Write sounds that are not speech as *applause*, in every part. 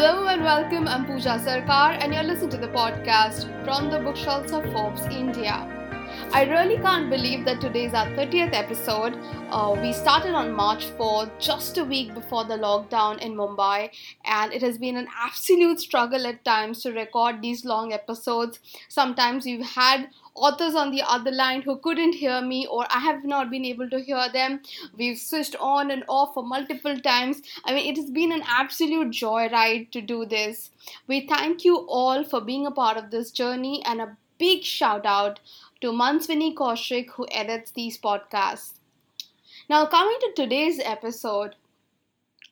Hello and welcome. I'm Pooja Sarkar, and you're listening to the podcast from the bookshelves of Forbes India. I really can't believe that today is our 30th episode. Uh, we started on March 4th, just a week before the lockdown in Mumbai, and it has been an absolute struggle at times to record these long episodes. Sometimes we've had authors on the other line who couldn't hear me or I have not been able to hear them. We've switched on and off for multiple times. I mean, it has been an absolute joyride to do this. We thank you all for being a part of this journey and a big shout out to Manswini Kaushik who edits these podcasts. Now, coming to today's episode,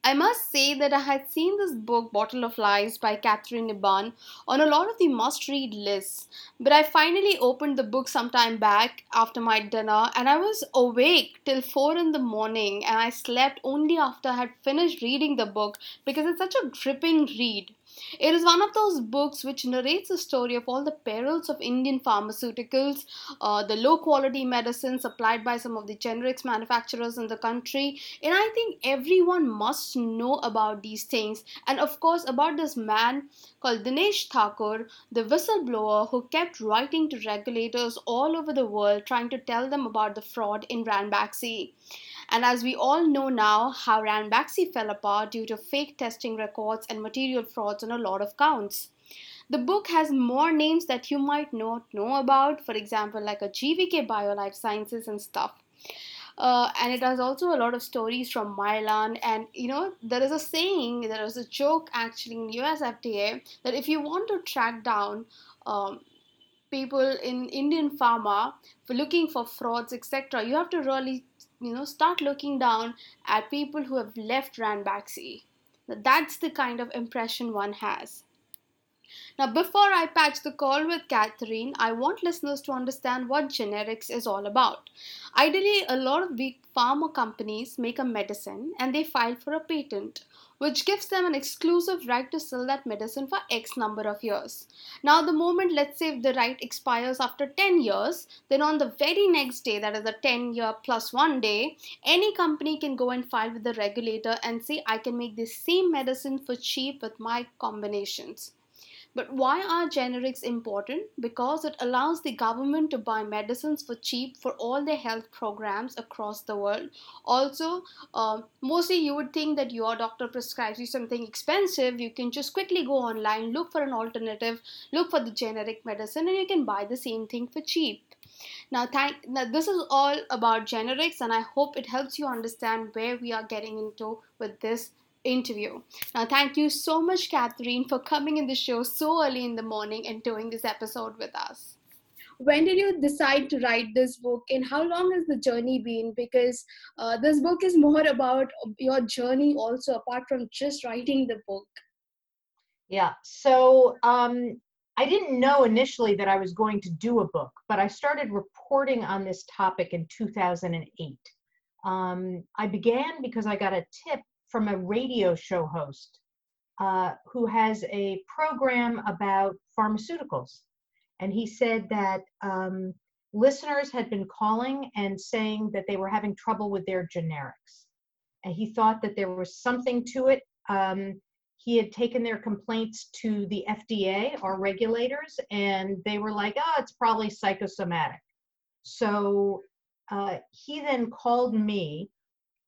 I must say that I had seen this book, Bottle of Lies by Katherine Eban, on a lot of the must read lists. But I finally opened the book some time back after my dinner and I was awake till 4 in the morning and I slept only after I had finished reading the book because it's such a gripping read. It is one of those books which narrates the story of all the perils of Indian pharmaceuticals, uh, the low quality medicines supplied by some of the generics manufacturers in the country. And I think everyone must know about these things. And of course, about this man called Dinesh Thakur, the whistleblower who kept writing to regulators all over the world trying to tell them about the fraud in Ranbaxy. And as we all know now, how Ranbaxy fell apart due to fake testing records and material frauds on a lot of counts. The book has more names that you might not know about, for example, like a GVK Biolife Sciences and stuff. Uh, and it has also a lot of stories from Mylan. And you know, there is a saying, there is a joke actually in US FDA that if you want to track down um, people in Indian pharma for looking for frauds, etc., you have to really you know start looking down at people who have left Ranbaxy. That's the kind of impression one has. Now, before I patch the call with Katherine, I want listeners to understand what generics is all about. Ideally, a lot of big pharma companies make a medicine and they file for a patent which gives them an exclusive right to sell that medicine for X number of years. Now, the moment, let's say, the right expires after 10 years, then on the very next day, that is the 10 year plus one day, any company can go and file with the regulator and say, I can make the same medicine for cheap with my combinations. But why are generics important? Because it allows the government to buy medicines for cheap for all their health programs across the world. Also, uh, mostly you would think that your doctor prescribes you something expensive. You can just quickly go online, look for an alternative, look for the generic medicine, and you can buy the same thing for cheap. Now, thank, now, this is all about generics, and I hope it helps you understand where we are getting into with this interview. Now, thank you so much, Katherine, for coming in the show so early in the morning and doing this episode with us. When did you decide to write this book, and how long has the journey been? Because uh, this book is more about your journey, also, apart from just writing the book. Yeah, so um, I didn't know initially that I was going to do a book, but I started reporting on this topic in 2008. Um, I began because I got a tip from a radio show host uh, who has a program about pharmaceuticals. And he said that um, listeners had been calling and saying that they were having trouble with their generics. And he thought that there was something to it. Um, he had taken their complaints to the FDA, our regulators, and they were like, oh, it's probably psychosomatic. So uh, he then called me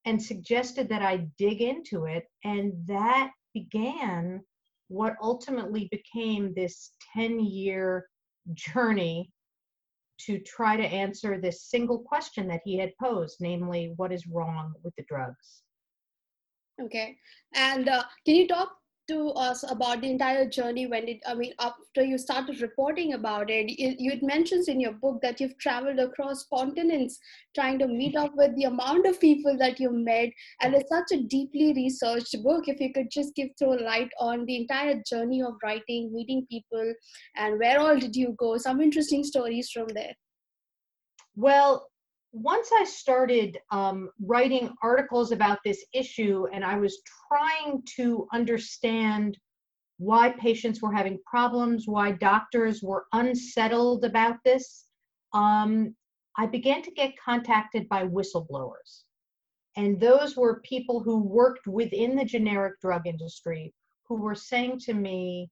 and suggested that I dig into it. And that began what ultimately became this 10 year journey to try to answer this single question that he had posed, namely, what is wrong with the drugs? Okay. And uh, can you talk to us about the entire journey when it i mean after you started reporting about it. You, you mentioned in your book that you've traveled across continents trying to meet up with the amount of people that you met and it's such a deeply researched book. If you could just give throw light on the entire journey of writing meeting people and where all did you go? Some interesting stories from there. Well once I started um, writing articles about this issue and I was trying to understand why patients were having problems, why doctors were unsettled about this, um, I began to get contacted by whistleblowers. And those were people who worked within the generic drug industry who were saying to me,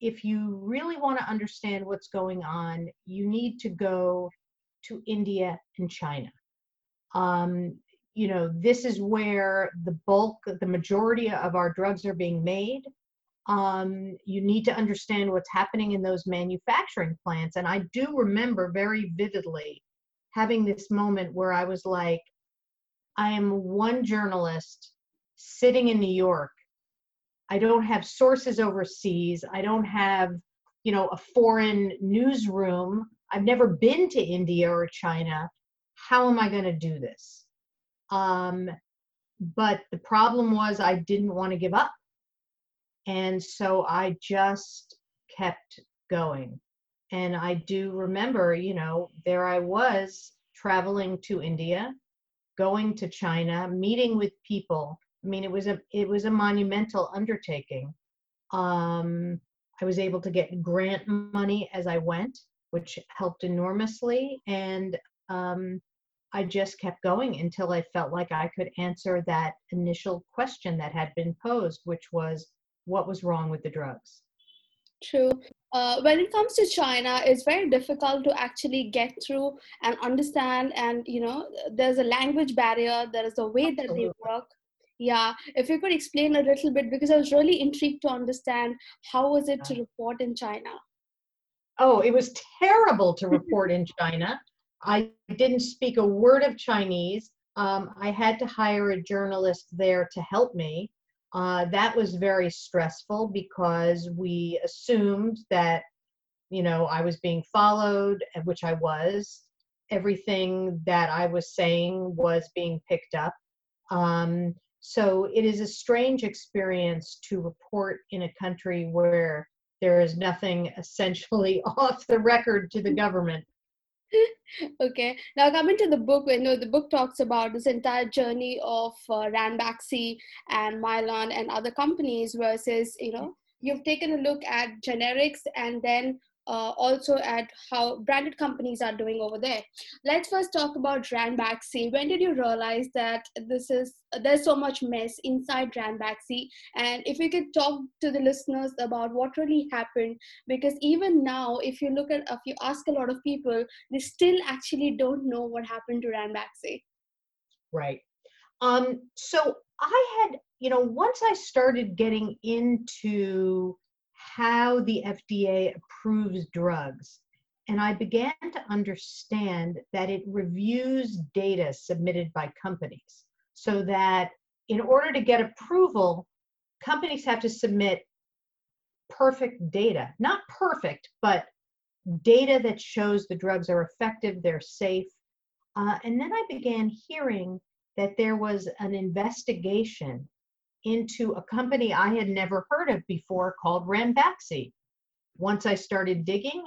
if you really want to understand what's going on, you need to go to India and China. Um, you know, this is where the bulk, the majority of our drugs are being made. Um, you need to understand what's happening in those manufacturing plants. And I do remember very vividly having this moment where I was like, I am one journalist sitting in New York. I don't have sources overseas. I don't have, you know, a foreign newsroom. I've never been to India or China. How am I going to do this? Um, but the problem was I didn't want to give up. And so I just kept going. And I do remember, you know, there I was traveling to India, going to China, meeting with people. I mean, it was a it was a monumental undertaking. Um, I was able to get grant money as I went, which helped enormously, and um, I just kept going until I felt like I could answer that initial question that had been posed, which was, what was wrong with the drugs? True. Uh, when it comes to China, it's very difficult to actually get through and understand. And you know, there's a language barrier. There is a way that Absolutely. they work. Yeah, if you could explain a little bit, because I was really intrigued to understand how was it to report in China. Oh, it was terrible to *laughs* report in China. I didn't speak a word of Chinese. Um, I had to hire a journalist there to help me. Uh, that was very stressful because we assumed that, you know, I was being followed, which I was. Everything that I was saying was being picked up. Um, so it is a strange experience to report in a country where there is nothing essentially *laughs* off the record to the government. *laughs* Okay now coming to the book you know the book talks about this entire journey of uh, ranbaxy and mylan and other companies versus you know you've taken a look at generics and then uh, also at how branded companies are doing over there. Let's first talk about Ranbaxy. When did you realize that this is there's so much mess inside Ranbaxy? And if you could talk to the listeners about what really happened, because even now, if you look at if you ask a lot of people, they still actually don't know what happened to Ranbaxy. Right. Um, so I had, you know, once I started getting into how the FDA approves drugs. And I began to understand that it reviews data submitted by companies so that in order to get approval, companies have to submit perfect data. Not perfect, but data that shows the drugs are effective, they're safe. Uh, and then I began hearing that there was an investigation into a company I had never heard of before called Ranbaxy. Once I started digging,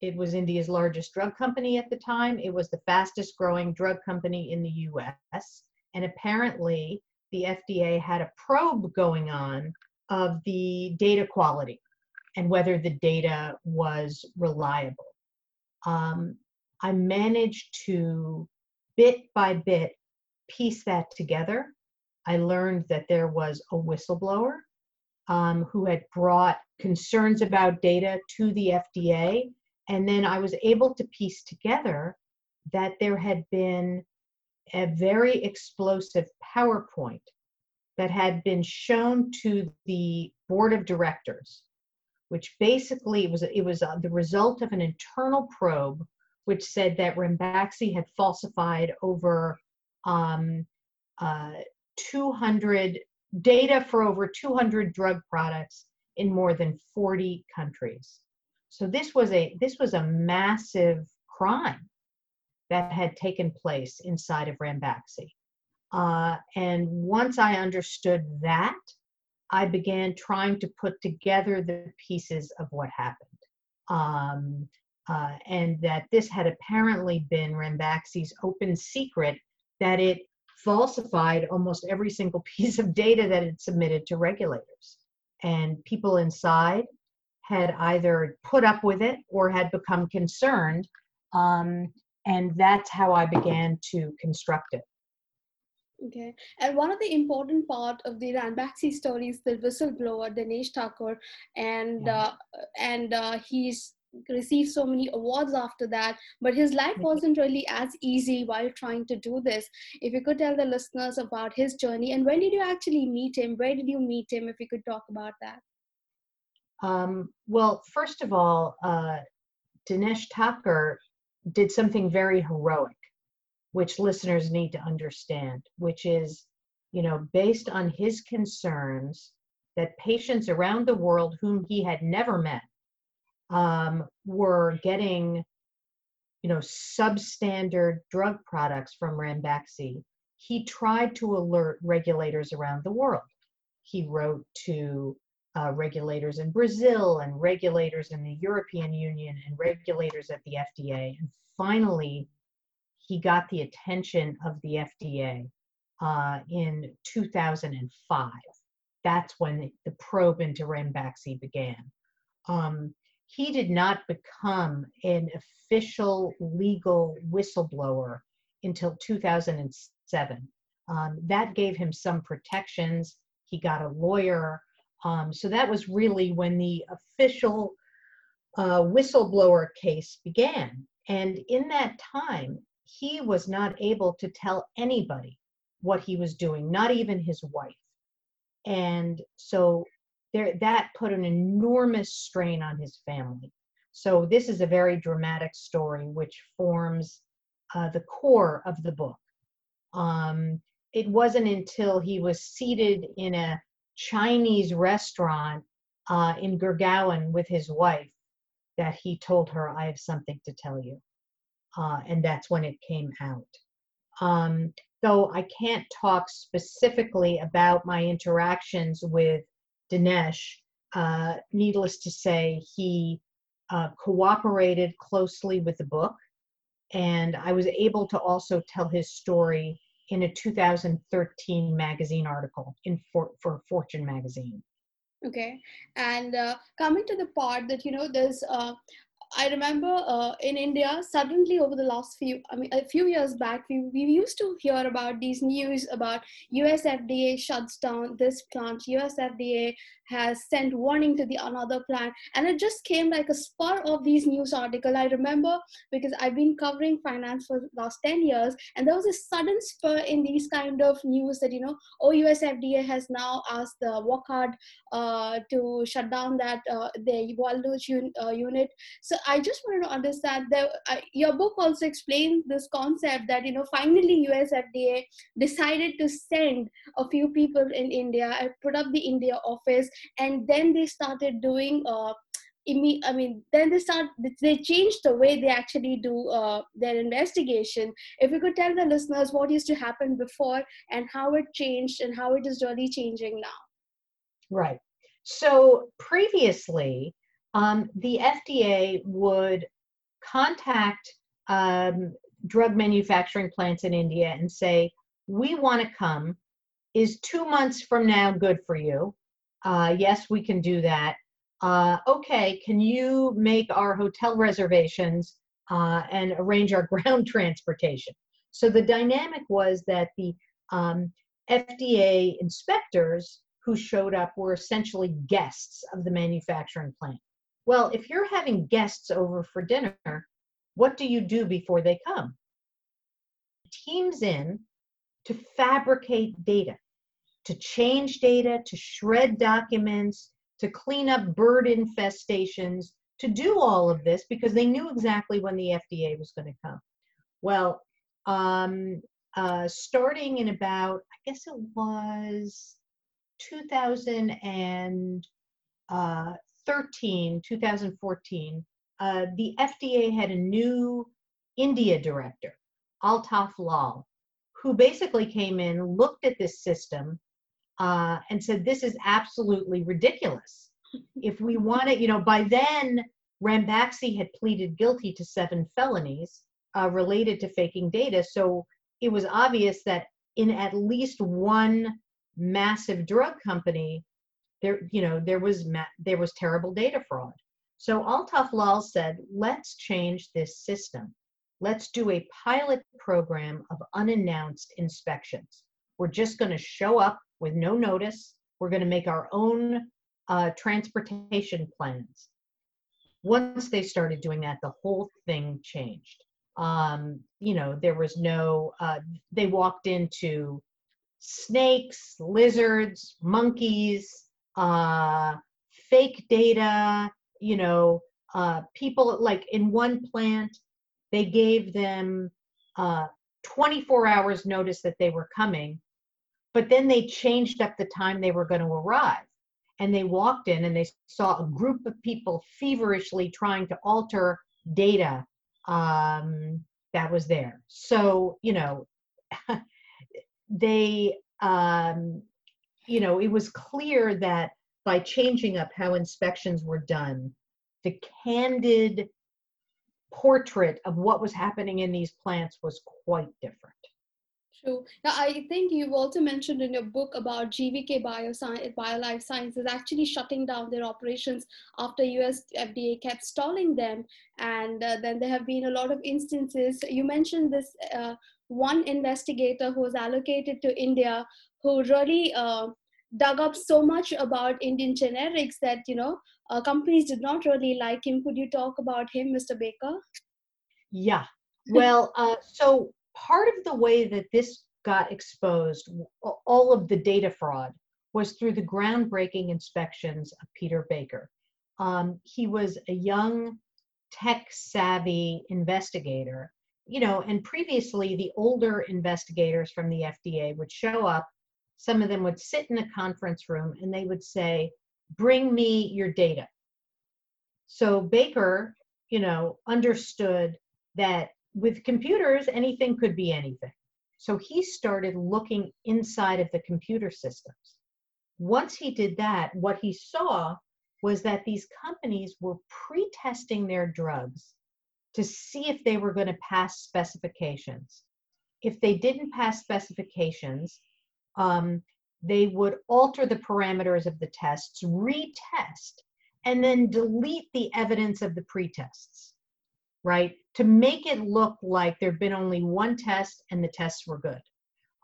it was India's largest drug company at the time. It was the fastest growing drug company in the US. And apparently, the FDA had a probe going on of the data quality and whether the data was reliable. Um, I managed to bit by bit piece that together I learned that there was a whistleblower um, who had brought concerns about data to the FDA. And then I was able to piece together that there had been a very explosive PowerPoint that had been shown to the board of directors, which basically was it was uh, the result of an internal probe, which said that Ranbaxy had falsified over um, uh, 200 data for over 200 drug products in more than 40 countries. So this was a this was a massive crime that had taken place inside of Ranbaxy. Uh, and once I understood that, I began trying to put together the pieces of what happened. Um, uh, and that this had apparently been Ranbaxy's open secret that it falsified almost every single *laughs* piece of data that it submitted to regulators. And people inside had either put up with it or had become concerned. Um, and that's how I began to construct it. Okay, and one of the important part of the Ranbaxy story is the whistleblower Dinesh Thakur, and yeah. uh, and uh, he's received so many awards after that. But his life wasn't really as easy while trying to do this. If you could tell the listeners about his journey and when did you actually meet him? Where did you meet him? If you could talk about that. Um, well, first of all, uh, Dinesh Thakur did something very heroic which listeners need to understand, which is, you know, based on his concerns that patients around the world whom he had never met um, were getting, you know, substandard drug products from Ranbaxy. He tried to alert regulators around the world. He wrote to uh, regulators in Brazil and regulators in the European Union and regulators at the FDA. And finally, he got the attention of the FDA uh, in 2005. That's when the probe into Ranbaxy began. Um, he did not become an official legal whistleblower until 2007. Um, that gave him some protections. He got a lawyer. Um, so that was really when the official uh, whistleblower case began. And in that time, he was not able to tell anybody what he was doing, not even his wife. And so there that put an enormous strain on his family. So this is a very dramatic story which forms uh, the core of the book. Um, it wasn't until he was seated in a Chinese restaurant uh, in Gurgaon with his wife that he told her, I have something to tell you uh, and that's when it came out. Um, though I can't talk specifically about my interactions with Dinesh, uh, needless to say, he uh, cooperated closely with the book, and I was able to also tell his story in a 2013 magazine article in for, for Fortune magazine. Okay, and uh, coming to the part that you know, there's uh, I remember uh, in India, suddenly over the last few, I mean, a few years back, we, we used to hear about these news about US FDA shuts down this plant, US FDA has sent warning to the another plant, and it just came like a spur of these news article. I remember because I've been covering finance for last 10 years, and there was a sudden spur in these kind of news that, you know, oh, US FDA has now asked the Wockhardt uh, to shut down that, uh, the Waldos un- uh, unit. So I just wanted to understand that uh, your book also explains this concept that you know finally US FDA decided to send a few people in India and put up the India office, and then they started doing. Uh, I mean, then they start. They changed the way they actually do uh, their investigation. If you could tell the listeners what used to happen before and how it changed and how it is really changing now. Right. So previously, um, the FDA would contact um, drug manufacturing plants in India and say, We want to come. Is two months from now good for you? Uh, yes, we can do that. Uh, okay, can you make our hotel reservations uh, and arrange our *laughs* ground transportation? So the dynamic was that the um, FDA inspectors who showed up were essentially guests of the manufacturing plant. Well, if you're having guests over for dinner, what do you do before they come? Teams in to fabricate data, to change data, to shred documents, to clean up bird infestations, to do all of this because they knew exactly when the FDA was going to come. Well, um, uh, starting in about, I guess it was 2000 and uh, 13, 2014, uh, the FDA had a new India director, Altaf Lal, who basically came in, looked at this system, uh, and said, This is absolutely ridiculous. if we want it, you know, by then, Ranbaxy had pleaded guilty to seven felonies uh, related to faking data. So it was obvious that in at least one massive drug company, there you know there was there was terrible data fraud so altaf lal said let's change this system let's do a pilot program of unannounced inspections we're just going to show up with no notice. We're going to make our own uh, transportation plans. Once they started doing that, the whole thing changed. Um, you know, there was no, uh, they walked into snakes, lizards, monkeys, uh, fake data, you know, uh, people like in one plant, they gave them uh, 24 hours notice that they were coming, but then they changed up the time they were going to arrive. And they walked in and they saw a group of people feverishly trying to alter data um, that was there. So, you know, *laughs* they, um, you know, it was clear that by changing up how inspections were done, the candid portrait of what was happening in these plants was quite different. True. Now, I think you've also mentioned in your book about GVK Bioscience, BioLife Sciences actually shutting down their operations after US FDA kept stalling them. And uh, then there have been a lot of instances. You mentioned this uh, one investigator who was allocated to India who really uh, dug up so much about Indian generics that, you know, uh, companies did not really like him. Could you talk about him, Mr. Baker? Yeah. Well, uh, so part of the way that this got exposed, all of the data fraud, was through the groundbreaking inspections of Peter Baker. Um, he was a young, tech savvy investigator, you know, and previously the older investigators from the FDA would show up. Some of them would sit in a conference room and they would say, Bring me your data. So Baker, you know, understood that with computers, anything could be anything. So he started looking inside of the computer systems. Once he did that, what he saw was that these companies were pre testing their drugs to see if they were going to pass specifications. If they didn't pass specifications, um, they would alter the parameters of the tests, retest, and then delete the evidence of the pretests right? To make it look like there'd been only one test and the tests were good.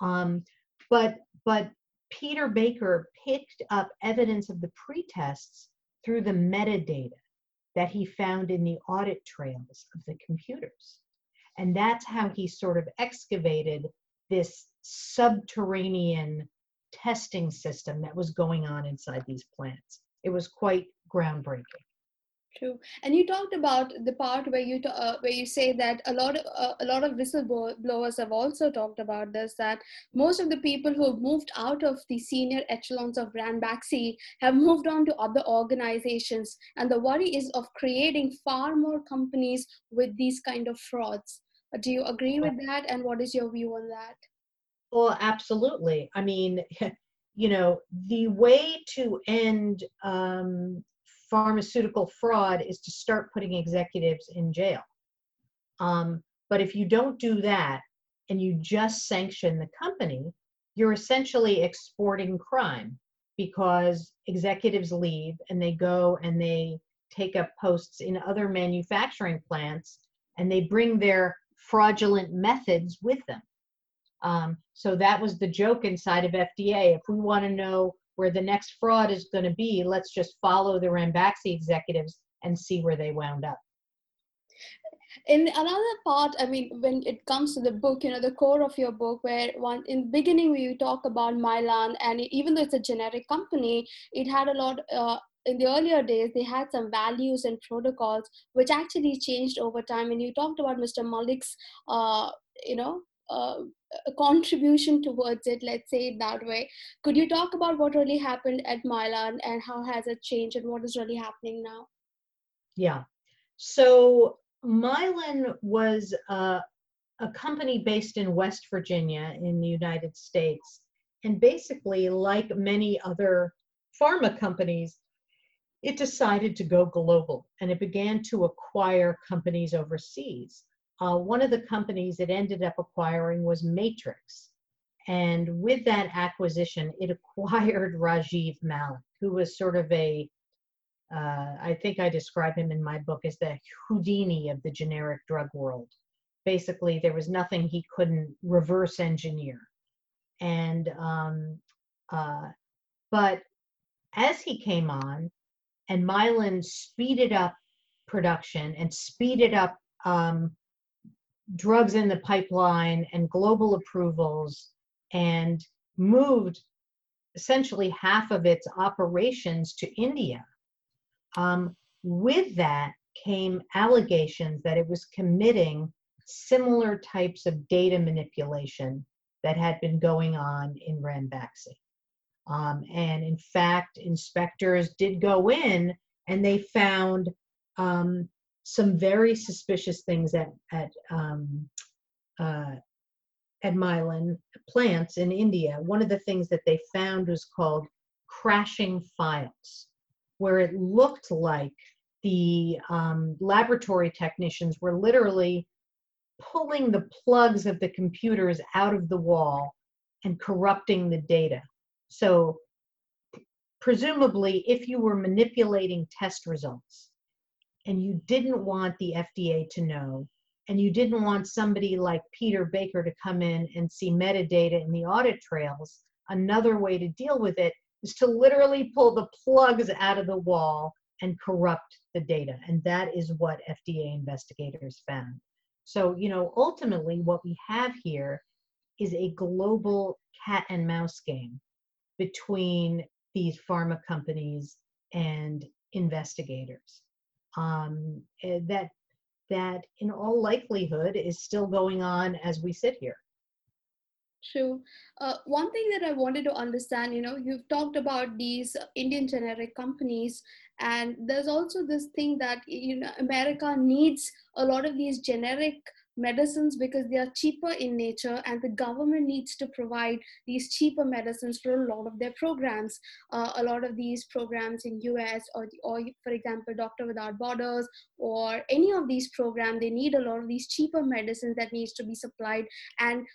Um, but but Peter Baker picked up evidence of the pretests through the metadata that he found in the audit trails of the computers. And that's how he sort of excavated this subterranean testing system that was going on inside these plants. It was quite groundbreaking. True, and you talked about the part where you uh, where you say that a lot of uh, a lot of whistleblowers have also talked about this. That most of the people who have moved out of the senior echelons of Ranbaxy have moved on to other organizations, and the worry is of creating far more companies with these kind of frauds. Uh, do you agree with that? And what is your view on that? Well, absolutely. I mean, *laughs* you know, the way to end um, pharmaceutical fraud is to start putting executives in jail. Um, but if you don't do that and you just sanction the company, you're essentially exporting crime because executives leave and they go and they take up posts in other manufacturing plants and they bring their fraudulent methods with them. Um, so that was the joke inside of FDA. If we want to know where the next fraud is going to be, let's just follow the Ranbaxy executives and see where they wound up. In another part, I mean, when it comes to the book, you know, the core of your book, where one in the beginning you talk about Mylan, and even though it's a generic company, it had a lot. Uh, in the earlier days, they had some values and protocols which actually changed over time. And you talked about Mr. Malik's, uh, you know, uh, a contribution towards it let's say it that way. Could you talk about what really happened at mylan and how has it changed and what is really happening now? Yeah. So mylan was uh, a company based in west virginia in the united states. And basically like many other pharma companies it decided to go global and it began to acquire companies overseas uh, one of the companies it ended up acquiring was Matrix. And with that acquisition, it *laughs* acquired Rajiv Malik, who was sort of a, uh, I think I describe him in my book as the Houdini of the generic drug world. Basically, there was nothing he couldn't reverse engineer. and um, uh, but as he came on, and Mylan speeded up production and speeded up um, drugs in the pipeline and global approvals and moved essentially half of its operations to India. Um, with that came allegations that it was committing similar types of data manipulation that had been going on in Ranbaxy. Um, and in fact, inspectors did go in and they found um, some very suspicious things at, at, um, uh, at Mylan plants in India. One of the things that they found was called crashing files, where it looked like the um, laboratory technicians were literally pulling the plugs of the computers out of the wall and corrupting the data. So presumably, if you were manipulating test results and you didn't want the FDA to know, and you didn't want somebody like Peter Baker to come in and see metadata in the audit trails, another way to deal with it is to literally pull the plugs out of the wall and corrupt the data. And that is what FDA investigators found. So, you know, ultimately, what we have here is a global cat and mouse game between these pharma companies and investigators. Um, eh, that that in all likelihood is still going on as we sit here. True. Uh, one thing that I wanted to understand, you know, you've talked about these Indian generic companies, and there's also this thing that you know America needs a lot of these generic medicines because they are cheaper in nature and the government needs to provide these cheaper medicines for a lot of their programs uh, a lot of these programs in us or, or for example doctor without borders or any of these programs they need a lot of these cheaper medicines that needs to be supplied and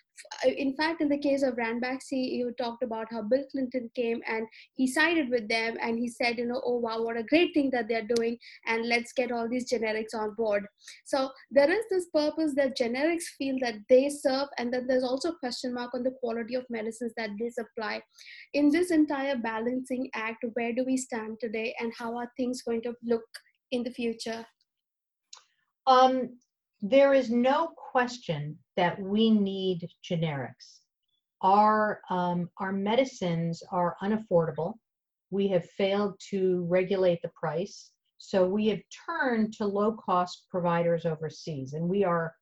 uh, in fact, in the case of Ranbaxy, you talked about how Bill Clinton came and he sided with them and he said, you know, oh wow, what a great thing that they're doing, and let's get all these generics on board. So there is this purpose that generics feel that they serve, and then there's also a question mark on the quality of medicines that they supply. In this entire balancing act, where do we stand today, and how are things going to look in the future? Um, there is no question that we need generics. Our, um, our medicines are unaffordable. We have failed to regulate the price. So we have turned to low cost providers overseas and we are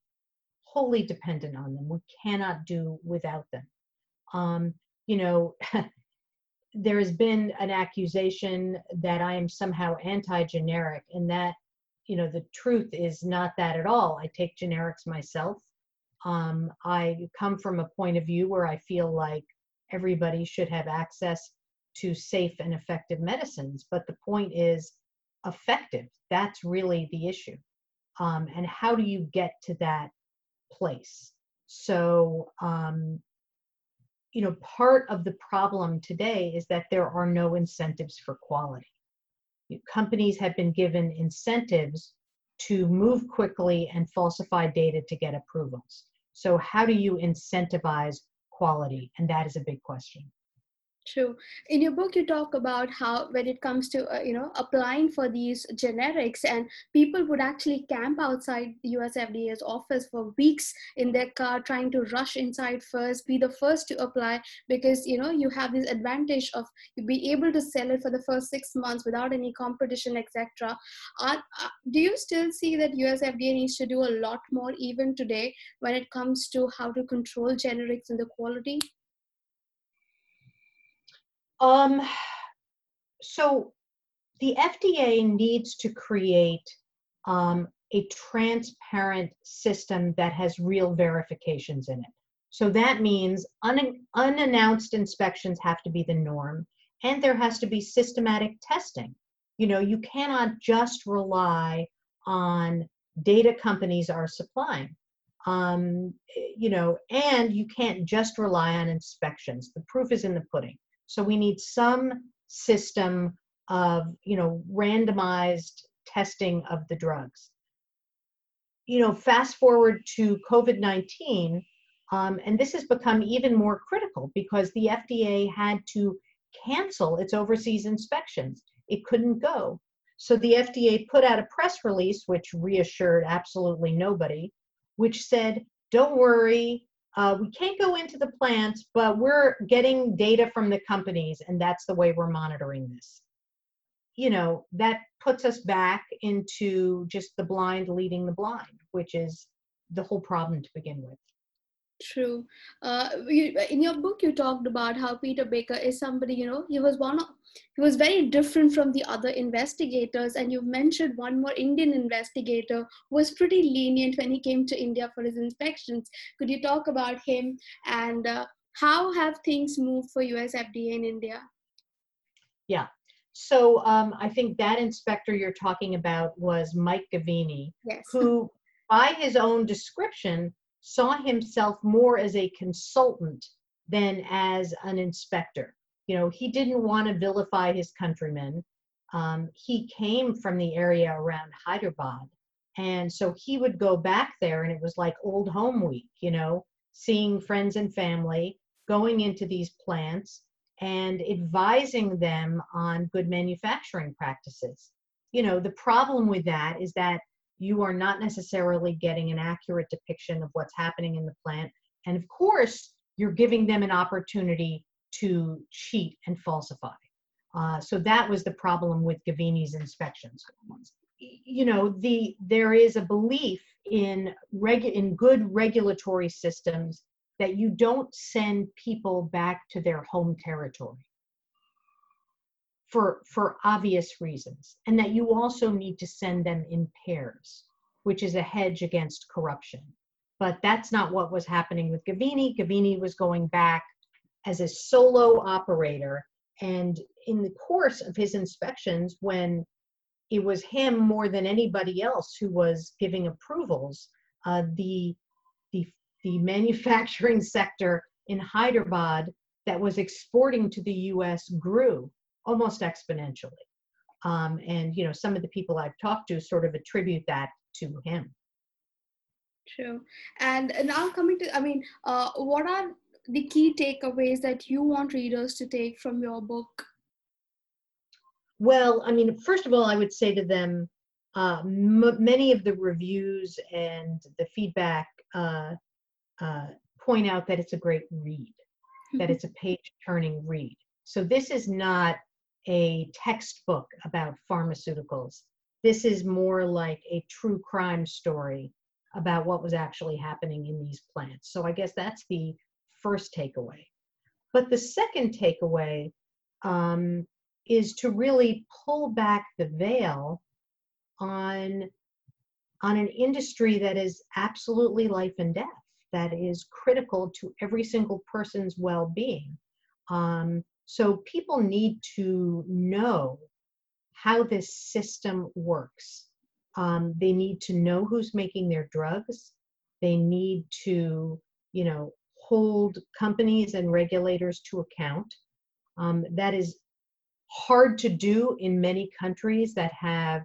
wholly dependent on them. We cannot do without them. Um, you know, *laughs* there has been an accusation that I am somehow anti generic, and that you know the truth is not that at all i take generics myself um, i come from a point of view where i feel like everybody should have access to safe and effective medicines but the point is effective that's really the issue um, and how do you get to that place so um, you know part of the problem today is that there are no incentives for quality companies have been given incentives to move quickly and falsify data to get approvals. So how do you incentivize quality? And that is a big question. True. In your book, you talk about how when it comes to uh, you know applying for these generics, and people would actually camp outside the US FDA's office for weeks in their car, trying to rush inside first, be the first to apply, because you know you have this advantage of you be able to sell it for the first six months without any competition, etc. Uh, do you still see that US FDA needs to do a lot more even today when it comes to how to control generics and the quality? Um, so the FDA needs to create um, a transparent system that has real verifications in it. So that means un- unannounced inspections have to be the norm, and there has to be systematic testing. You know, you cannot just rely on data companies are supplying. Um, you know, and you can't just rely on inspections. The proof is in the pudding. So we need some system of, you know, randomized testing of the drugs. You know, fast forward to COVID 19, Um, and this has become even more critical because the FDA had to cancel its overseas inspections. It couldn't go. So the FDA put out a press release, which reassured absolutely nobody, which said, don't worry, uh, we can't go into the plants, but we're getting data from the companies, and that's the way we're monitoring this. You know, that puts us back into just the blind leading the blind, which is the whole problem to begin with. True. Uh, you, in your book, you talked about how Peter Baker is somebody, you know, he was one of, he was very different from the other investigators. And you mentioned one more Indian investigator who was pretty lenient when he came to India for his inspections. Could you talk about him and uh, how have things moved for US FDA in India? Yeah. So um, I think that inspector you're talking about was Mike Gavini, yes. who, by his own description, saw himself more as a consultant than as an inspector. You know, he didn't want to vilify his countrymen. Um, he came from the area around Hyderabad. And so he would go back there, and it was like old home week, you know, seeing friends and family, going into these plants and advising them on good manufacturing practices. You know, the problem with that is that you are not necessarily getting an accurate depiction of what's happening in the plant. And of course, you're giving them an opportunity to cheat and falsify. Uh, so that was the problem with Gavini's inspections. You know, the there is a belief in regu- in good regulatory systems that you don't send people back to their home territory for, for obvious reasons, and that you also need to send them in pairs, which is a hedge against corruption. But that's not what was happening with Gavini. Gavini was going back as a solo operator, and in the course of his inspections, when it was him more than anybody else who was giving approvals, uh, the, the, the manufacturing sector in Hyderabad that was exporting to the US grew almost exponentially. Um, and you know, some of the people I've talked to sort of attribute that to him. True. And now coming to, I mean, uh, what are the key takeaways that you want readers to take from your book? Well, I mean, first of all, I would say to them, uh, m- many of the reviews and the feedback uh, uh, point out that it's a great read, that mm-hmm. it's a page turning read. So this is not a textbook about pharmaceuticals. This is more like a true crime story about what was actually happening in these plants. So I guess that's the first takeaway. But the second takeaway um, is to really pull back the veil on, on an industry that is absolutely life and death, that is critical to every single person's well being. Um, so people need to know how this system works. Um, they need to know who's making their drugs. They need to, you know, hold companies and regulators to account. Um, that is hard to do in many countries that have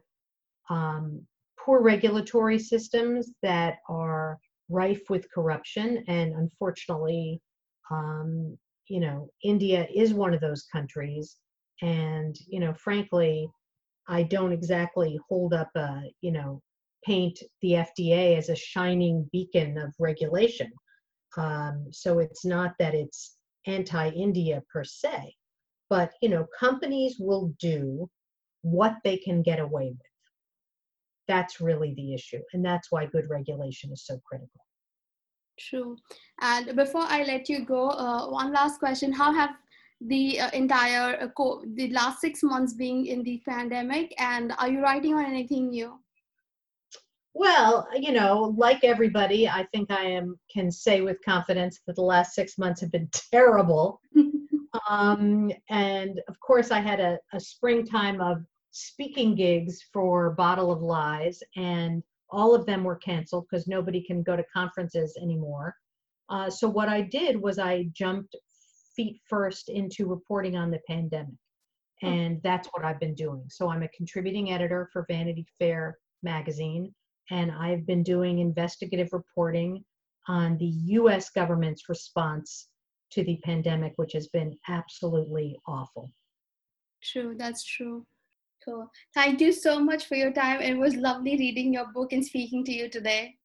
um, poor regulatory systems that are rife with corruption. And unfortunately, um, you know, India is one of those countries. And, you know, frankly, I don't exactly hold up a, you know, paint the FDA as a shining beacon of regulation. Um, so it's not that it's anti-India per se, but you know, companies will do what they can get away with. That's really the issue, and that's why good regulation is so critical. True. And before I let you go, uh, one last question: How have the uh, entire uh, co- the last six months being in the pandemic, and are you writing on anything new? Well, you know, like everybody, I think I am can say with confidence that the last six months have been *laughs* terrible. *laughs* um, and of course, I had a, a springtime of speaking gigs for Bottle of Lies, and all of them were canceled because nobody can go to conferences anymore. Uh, so what I did was I jumped feet first into reporting on the pandemic. Hmm. And that's what I've been doing. So I'm a contributing editor for Vanity Fair magazine, and I've been doing investigative reporting on the US government's response to the pandemic, which has been absolutely awful. True, that's true. Cool. Thank you so much for your time. It was lovely reading your book and speaking to you today.